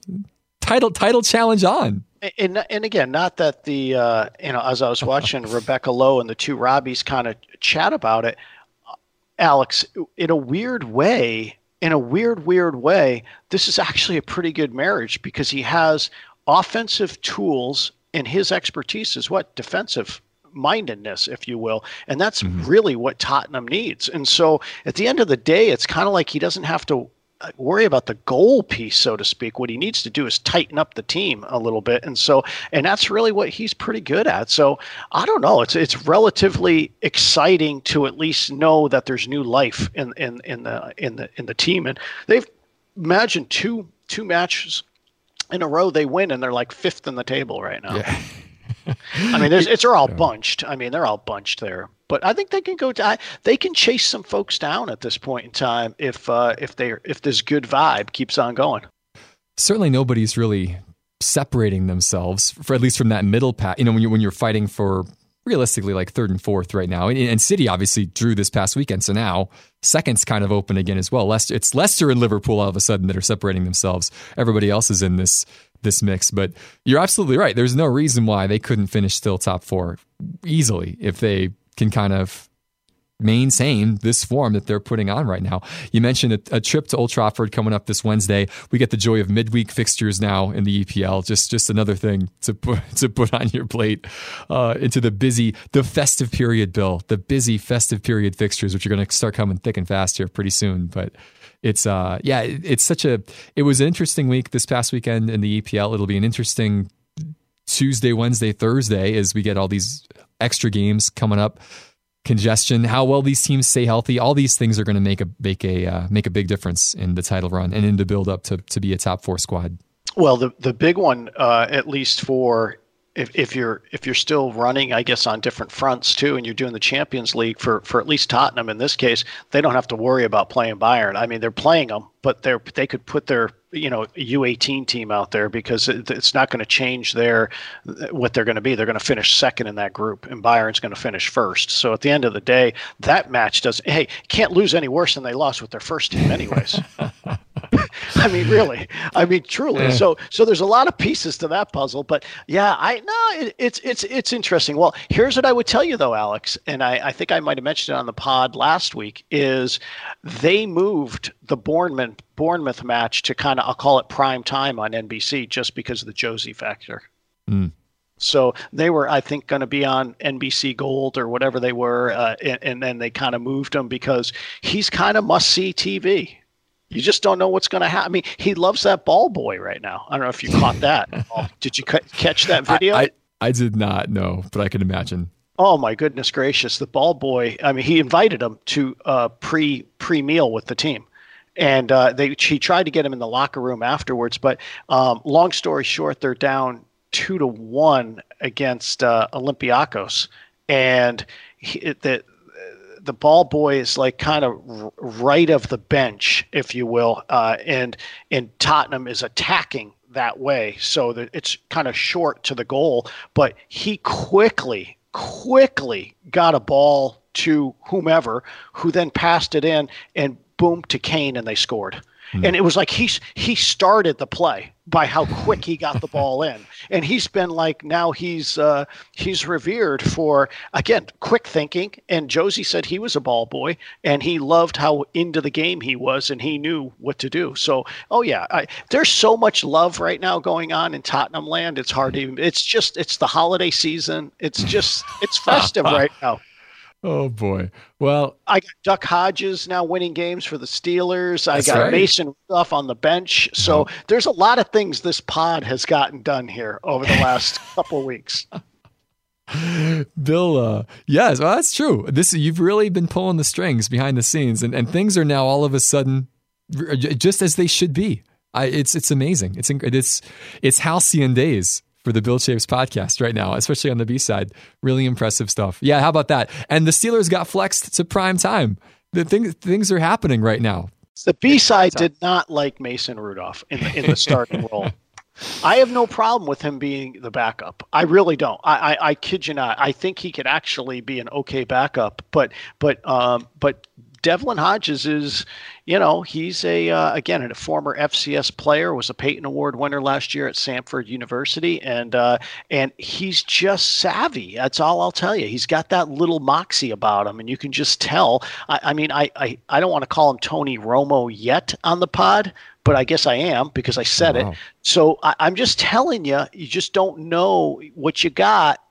Title title challenge on. And and again, not that the uh, you know as I was watching Rebecca Lowe and the two Robbies kind of chat about it. Alex, in a weird way, in a weird, weird way, this is actually a pretty good marriage because he has offensive tools and his expertise is what? Defensive mindedness, if you will. And that's mm-hmm. really what Tottenham needs. And so at the end of the day, it's kind of like he doesn't have to worry about the goal piece, so to speak. What he needs to do is tighten up the team a little bit, and so and that's really what he's pretty good at. So I don't know. It's it's relatively exciting to at least know that there's new life in in in the in the in the team, and they've imagined two two matches in a row they win, and they're like fifth in the table right now. Yeah. I mean, it's they're all bunched. I mean, they're all bunched there. But I think they can go. To, they can chase some folks down at this point in time if uh, if they if this good vibe keeps on going. Certainly, nobody's really separating themselves, for at least from that middle path. You know, when you when you're fighting for realistically like third and fourth right now, and, and City obviously drew this past weekend, so now second's kind of open again as well. Leicester, it's Leicester and Liverpool all of a sudden that are separating themselves. Everybody else is in this this mix. But you're absolutely right. There's no reason why they couldn't finish still top four easily if they can kind of maintain this form that they're putting on right now. You mentioned a, a, trip to Old Trafford coming up this Wednesday. We get the joy of midweek fixtures now in the EPL. Just just another thing to put to put on your plate uh, into the busy, the festive period, Bill. The busy festive period fixtures, which are going to start coming thick and fast here pretty soon. But it's uh yeah, it's such a it was an interesting week this past weekend in the EPL. It'll be an interesting Tuesday, Wednesday, Thursday as we get all these extra games coming up congestion, how well these teams stay healthy. All these things are going to make a make a uh, make a big difference in the title run and in the build up to to be a top four squad. Well, the the big one, uh, at least for if, if you're if you're still running, I guess on different fronts too, and you're doing the Champions League for for at least Tottenham in this case, they don't have to worry about playing Bayern. I mean, they're playing them, but they're they could put their you know U18 team out there because it, it's not going to change their what they're going to be. They're going to finish second in that group, and Bayern's going to finish first. So at the end of the day, that match does. Hey, can't lose any worse than they lost with their first team, anyways. I mean, really. I mean, truly. Yeah. So, so there's a lot of pieces to that puzzle. But yeah, I no, it, it's it's it's interesting. Well, here's what I would tell you though, Alex, and I, I think I might have mentioned it on the pod last week. Is they moved the Bournemouth Bournemouth match to kind of I'll call it prime time on NBC just because of the Josie factor. Mm. So they were, I think, going to be on NBC Gold or whatever they were, uh, and, and, then they kind of moved him because he's kind of must see TV. You just don't know what's going to happen. I mean, he loves that ball boy right now. I don't know if you caught that. did you catch that video? I, I, I did not know, but I can imagine. Oh my goodness gracious! The ball boy. I mean, he invited him to uh, pre pre meal with the team, and uh, they he tried to get him in the locker room afterwards. But um, long story short, they're down two to one against uh, Olympiacos, and he, the the ball boy is like kind of right of the bench, if you will, uh, and and Tottenham is attacking that way, so that it's kind of short to the goal. But he quickly, quickly got a ball to whomever, who then passed it in, and boom to Kane, and they scored. And it was like he he started the play by how quick he got the ball in, and he's been like now he's uh, he's revered for again quick thinking. And Josie said he was a ball boy, and he loved how into the game he was, and he knew what to do. So oh yeah, I, there's so much love right now going on in Tottenham land. It's hard to even. It's just it's the holiday season. It's just it's festive right now. Oh boy. Well, I got Duck Hodges now winning games for the Steelers. I got right. Mason Rudolph on the bench. So oh. there's a lot of things this pod has gotten done here over the last couple of weeks. Bill, uh, yes, well, that's true. This you've really been pulling the strings behind the scenes, and, and things are now all of a sudden just as they should be. I, it's it's amazing. It's it's it's halcyon days for the Bill Chaves podcast right now, especially on the B side. Really impressive stuff. Yeah, how about that? And the Steelers got flexed to prime time. The thing, things are happening right now. The B side did not like Mason Rudolph in the, in the starting role. I have no problem with him being the backup. I really don't. I, I, I kid you not. I think he could actually be an okay backup. But but um, but Devlin Hodges is, you know, he's a uh, again a former FCS player, was a Payton Award winner last year at Samford University, and uh, and he's just savvy. That's all I'll tell you. He's got that little moxie about him, and you can just tell. I, I mean, I, I I don't want to call him Tony Romo yet on the pod, but I guess I am because I said wow. it. So I, I'm just telling you, you just don't know what you got,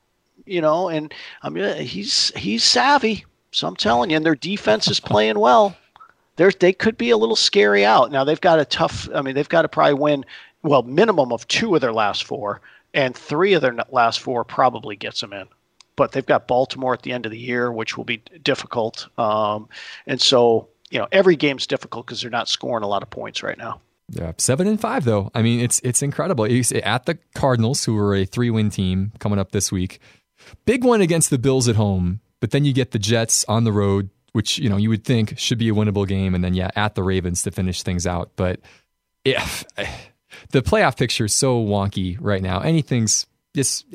you know. And I mean, he's he's savvy. So I'm telling you, and their defense is playing well. They're, they could be a little scary out. Now they've got a tough. I mean, they've got to probably win well minimum of two of their last four, and three of their last four probably gets them in. But they've got Baltimore at the end of the year, which will be difficult. Um, and so you know every game's difficult because they're not scoring a lot of points right now. Yeah, seven and five though. I mean, it's it's incredible. At the Cardinals, who are a three win team coming up this week, big one against the Bills at home. But then you get the Jets on the road, which you know you would think should be a winnable game, and then yeah, at the Ravens to finish things out. But if the playoff picture is so wonky right now, anything's just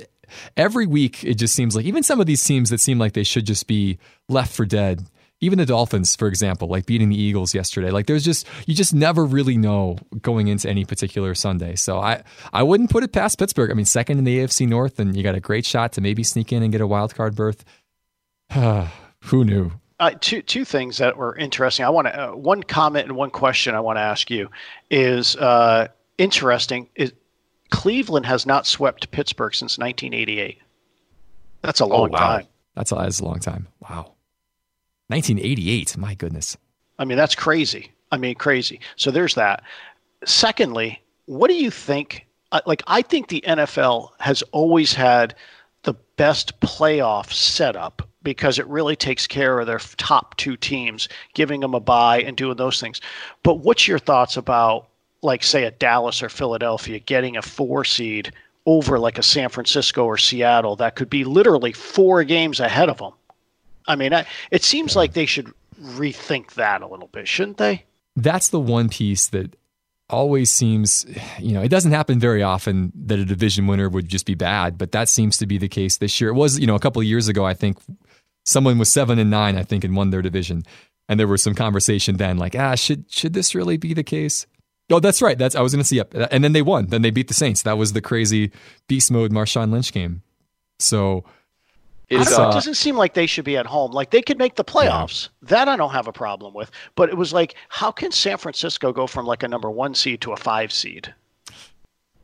every week it just seems like even some of these teams that seem like they should just be left for dead even the Dolphins, for example, like beating the Eagles yesterday, like there's just you just never really know going into any particular Sunday. So I I wouldn't put it past Pittsburgh. I mean, second in the AFC North, and you got a great shot to maybe sneak in and get a wild card berth. Who knew? uh, two two things that were interesting. I want to uh, one comment and one question I want to ask you is uh, interesting. Is Cleveland has not swept Pittsburgh since 1988. That's a long oh, wow. time. That's a, that's a long time. Wow. 1988. My goodness. I mean, that's crazy. I mean, crazy. So there's that. Secondly, what do you think? Uh, like, I think the NFL has always had the best playoff setup because it really takes care of their top two teams, giving them a bye and doing those things. But what's your thoughts about, like, say, a Dallas or Philadelphia getting a four seed over like a San Francisco or Seattle that could be literally four games ahead of them? I mean, I, it seems like they should rethink that a little bit, shouldn't they? That's the one piece that always seems, you know, it doesn't happen very often that a division winner would just be bad, but that seems to be the case this year. It was, you know, a couple of years ago, I think someone was seven and nine, I think, and won their division. And there was some conversation then, like, ah, should should this really be the case? Oh, that's right. That's I was going to see up, and then they won. Then they beat the Saints. That was the crazy beast mode Marshawn Lynch game. So it uh, doesn't seem like they should be at home. Like they could make the playoffs. Yeah. That I don't have a problem with. But it was like, how can San Francisco go from like a number one seed to a five seed?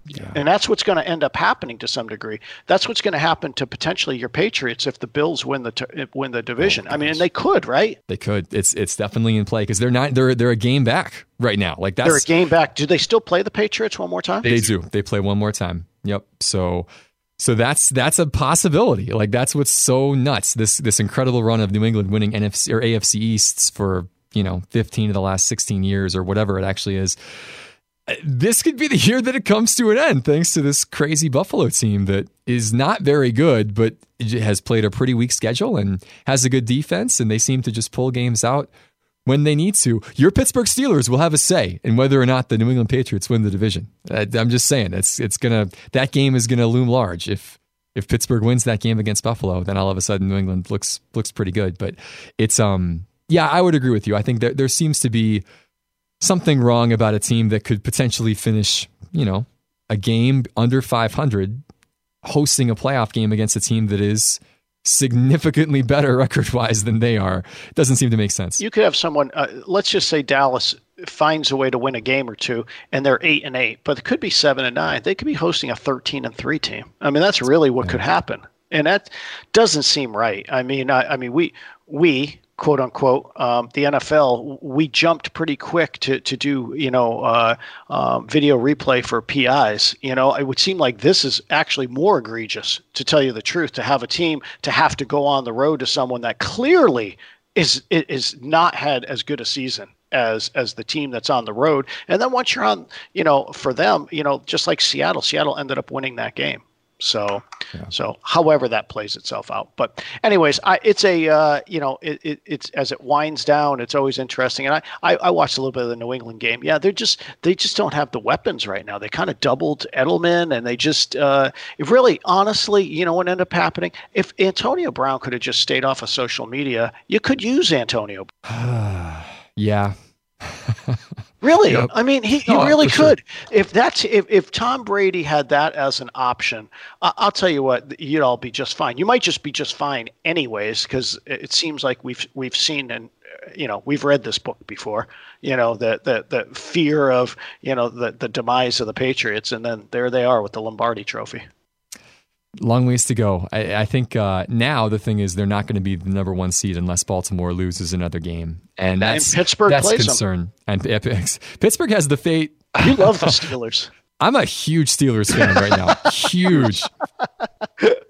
Yeah. And that's what's going to end up happening to some degree. That's what's going to happen to potentially your Patriots if the Bills win the eh, win the oh, division. Oh, I mean, and they could, right? They could. It's it's definitely in play because they're not they're they're a game back right now. Like that's they're a game back. Do they still play the Patriots one more time? They, they do. They play one more time. Yep. So so that's that's a possibility. Like that's what's so nuts. This this incredible run of New England winning NFC or AFC Easts for you know 15 of the last 16 years or whatever it actually is. This could be the year that it comes to an end, thanks to this crazy Buffalo team that is not very good, but has played a pretty weak schedule and has a good defense, and they seem to just pull games out when they need to. Your Pittsburgh Steelers will have a say in whether or not the New England Patriots win the division. I'm just saying it's it's gonna that game is gonna loom large if if Pittsburgh wins that game against Buffalo, then all of a sudden New England looks looks pretty good. But it's um yeah, I would agree with you. I think there there seems to be something wrong about a team that could potentially finish, you know, a game under 500 hosting a playoff game against a team that is significantly better record wise than they are. It doesn't seem to make sense. You could have someone, uh, let's just say Dallas finds a way to win a game or two and they're eight and eight, but it could be seven and nine. They could be hosting a 13 and three team. I mean, that's really what could happen. And that doesn't seem right. I mean, I, I mean, we, we, quote unquote, um, the NFL, we jumped pretty quick to, to do, you know, uh, um, video replay for PIs. You know, it would seem like this is actually more egregious, to tell you the truth, to have a team to have to go on the road to someone that clearly is is not had as good a season as as the team that's on the road. And then once you're on, you know, for them, you know, just like Seattle, Seattle ended up winning that game. So, yeah. so however that plays itself out. But anyways, I, it's a uh, you know it, it, it's as it winds down, it's always interesting. And I, I, I watched a little bit of the New England game. Yeah, they're just they just don't have the weapons right now. They kind of doubled Edelman, and they just uh, really honestly, you know what ended up happening? If Antonio Brown could have just stayed off of social media, you could use Antonio. yeah. Really, yep. I mean, he, he oh, really could. Sure. If that's if, if Tom Brady had that as an option, I'll tell you what, you'd all be just fine. You might just be just fine anyways, because it seems like we've we've seen and you know we've read this book before. You know the the the fear of you know the the demise of the Patriots, and then there they are with the Lombardi Trophy long ways to go. I, I think uh, now the thing is they're not going to be the number one seed unless Baltimore loses another game, and that's and Pittsburgh that's concern. Them. And Pittsburgh has the fate. You love the Steelers. I'm a huge Steelers fan right now. huge.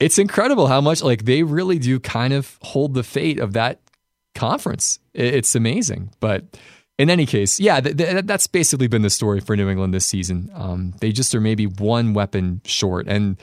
It's incredible how much like they really do kind of hold the fate of that conference. It's amazing, but in any case, yeah, th- th- that's basically been the story for New England this season. Um, they just are maybe one weapon short, and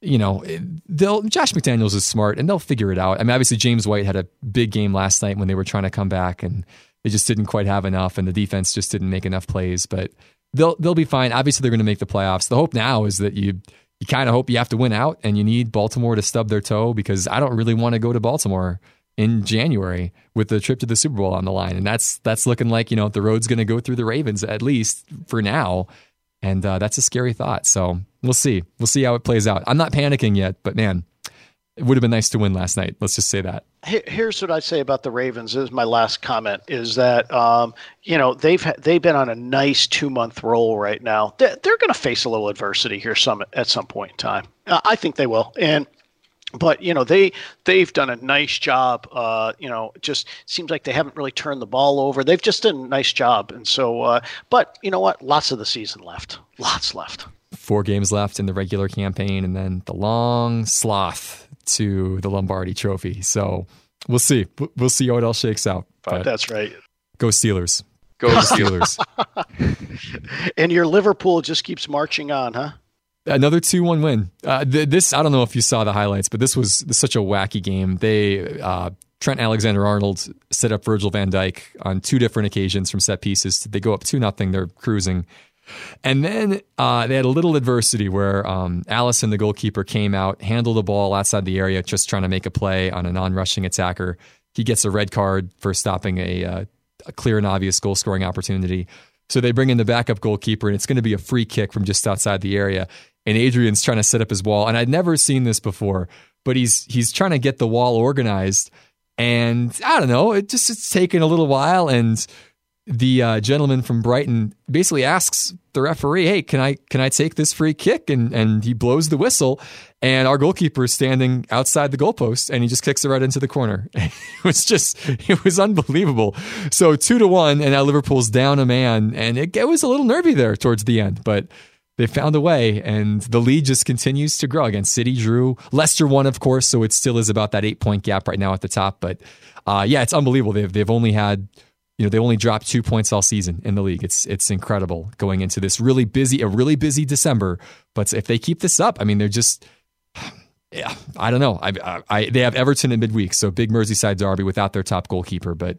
you know, they'll Josh McDaniels is smart, and they'll figure it out. I mean, obviously James White had a big game last night when they were trying to come back, and they just didn't quite have enough, and the defense just didn't make enough plays. But they'll they'll be fine. Obviously, they're going to make the playoffs. The hope now is that you you kind of hope you have to win out, and you need Baltimore to stub their toe because I don't really want to go to Baltimore in January with the trip to the Super Bowl on the line, and that's that's looking like you know the road's going to go through the Ravens at least for now, and uh, that's a scary thought. So we'll see, we'll see how it plays out. I'm not panicking yet, but man, it would have been nice to win last night. Let's just say that. Here's what I'd say about the Ravens. This is my last comment: is that um, you know they've they've been on a nice two month roll right now. They're, they're going to face a little adversity here some at some point in time. I think they will, and but you know they they've done a nice job. Uh, you know, just seems like they haven't really turned the ball over. They've just done a nice job, and so. Uh, but you know what? Lots of the season left. Lots left. Four games left in the regular campaign, and then the long sloth to the Lombardi Trophy. So we'll see. We'll see how it all shakes out. But That's right. Go Steelers. Go Steelers. and your Liverpool just keeps marching on, huh? Another 2 1 win. Uh, th- this, I don't know if you saw the highlights, but this was such a wacky game. They, uh, Trent Alexander Arnold set up Virgil van Dijk on two different occasions from set pieces. They go up 2 nothing. They're cruising. And then uh, they had a little adversity where um, Alisson, the goalkeeper, came out, handled the ball outside the area, just trying to make a play on a non rushing attacker. He gets a red card for stopping a, uh, a clear and obvious goal scoring opportunity. So they bring in the backup goalkeeper, and it's going to be a free kick from just outside the area and Adrian's trying to set up his wall. And I'd never seen this before, but he's he's trying to get the wall organized. And I don't know, it just it's taken a little while. And the uh, gentleman from Brighton basically asks the referee, "Hey, can I can I take this free kick?" And and he blows the whistle, and our goalkeeper is standing outside the goalpost, and he just kicks it right into the corner. it was just it was unbelievable. So two to one, and now Liverpool's down a man, and it, it was a little nervy there towards the end, but they found a way, and the lead just continues to grow. Again, City drew, Leicester won, of course, so it still is about that eight point gap right now at the top. But uh, yeah, it's unbelievable. They've they've only had you know they only dropped two points all season in the league. It's it's incredible going into this really busy a really busy December. But if they keep this up, I mean, they're just yeah, I don't know. I, I, I they have Everton in midweek, so big Merseyside derby without their top goalkeeper, but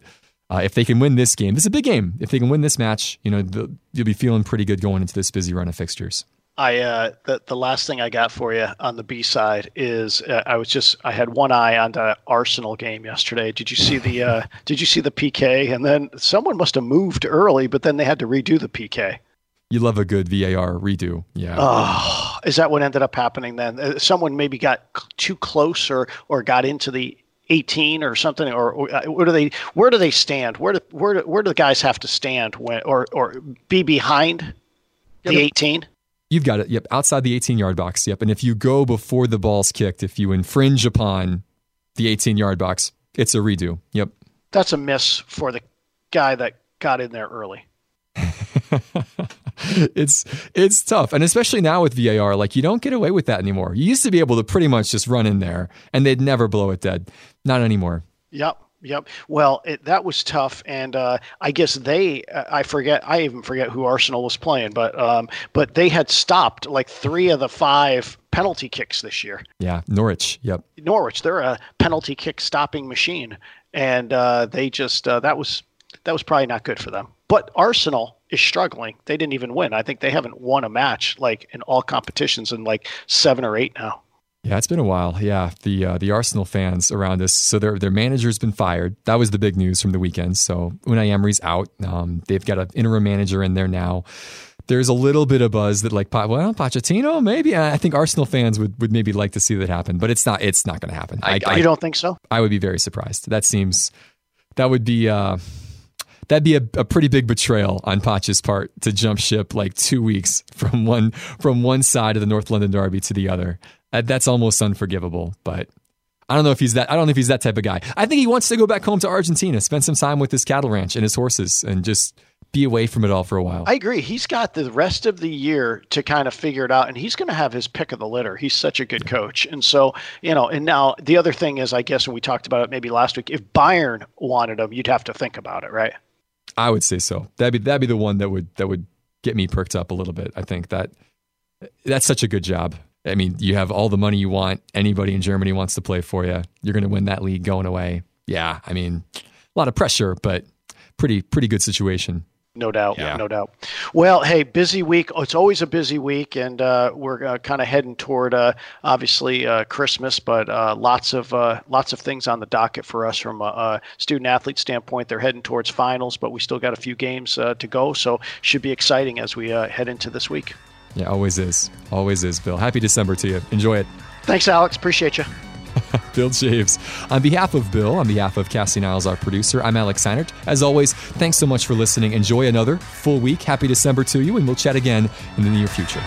uh, if they can win this game, this is a big game. If they can win this match, you know the, you'll be feeling pretty good going into this busy run of fixtures. I uh, the the last thing I got for you on the B side is uh, I was just I had one eye on the Arsenal game yesterday. Did you see the uh, Did you see the PK? And then someone must have moved early, but then they had to redo the PK. You love a good VAR redo, yeah. Oh, is that what ended up happening then? Uh, someone maybe got too close or or got into the 18 or something or, or, uh, where do they where do they stand where do where do, where do the guys have to stand when or or be behind the 18 you've got it yep outside the 18 yard box yep and if you go before the ball's kicked if you infringe upon the 18 yard box it's a redo yep that's a miss for the guy that got in there early it's it's tough, and especially now with VAR, like you don't get away with that anymore. You used to be able to pretty much just run in there, and they'd never blow it dead. Not anymore. Yep. Yep. Well, it, that was tough, and uh, I guess they, I forget, I even forget who Arsenal was playing, but um, but they had stopped like three of the five penalty kicks this year. Yeah, Norwich. Yep. Norwich, they're a penalty kick stopping machine, and uh, they just uh, that was that was probably not good for them. But Arsenal is struggling. They didn't even win. I think they haven't won a match like in all competitions in like seven or eight now. Yeah, it's been a while. Yeah, the uh, the Arsenal fans around us. So their their manager's been fired. That was the big news from the weekend. So Unai Emery's out. Um, they've got an interim manager in there now. There's a little bit of buzz that like, well, Pochettino, maybe. I think Arsenal fans would, would maybe like to see that happen, but it's not. It's not going to happen. I, I, you don't think so? I would be very surprised. That seems that would be. Uh, that'd be a, a pretty big betrayal on Poch's part to jump ship like two weeks from one from one side of the North London Derby to the other. Uh, that's almost unforgivable. But I don't know if he's that. I don't know if he's that type of guy. I think he wants to go back home to Argentina, spend some time with his cattle ranch and his horses, and just be away from it all for a while. I agree. He's got the rest of the year to kind of figure it out, and he's going to have his pick of the litter. He's such a good coach, and so you know. And now the other thing is, I guess, and we talked about it maybe last week. If Bayern wanted him, you'd have to think about it, right? I would say so. That'd be that'd be the one that would that would get me perked up a little bit. I think that that's such a good job. I mean, you have all the money you want. Anybody in Germany wants to play for you. You're going to win that league going away. Yeah, I mean, a lot of pressure, but pretty pretty good situation. No doubt, yeah. no doubt. Well, hey, busy week. It's always a busy week, and uh, we're uh, kind of heading toward uh, obviously uh, Christmas, but uh, lots of uh, lots of things on the docket for us from a, a, student athlete standpoint. They're heading towards finals, but we still got a few games to go, so should be exciting as we head into this week. Yeah, always is, always is. Bill, happy December to you. Enjoy it. Thanks, Alex. Appreciate you. Bill Chaves. On behalf of Bill, on behalf of Cassie Niles, our producer, I'm Alex Seinert. As always, thanks so much for listening. Enjoy another full week. Happy December to you, and we'll chat again in the near future.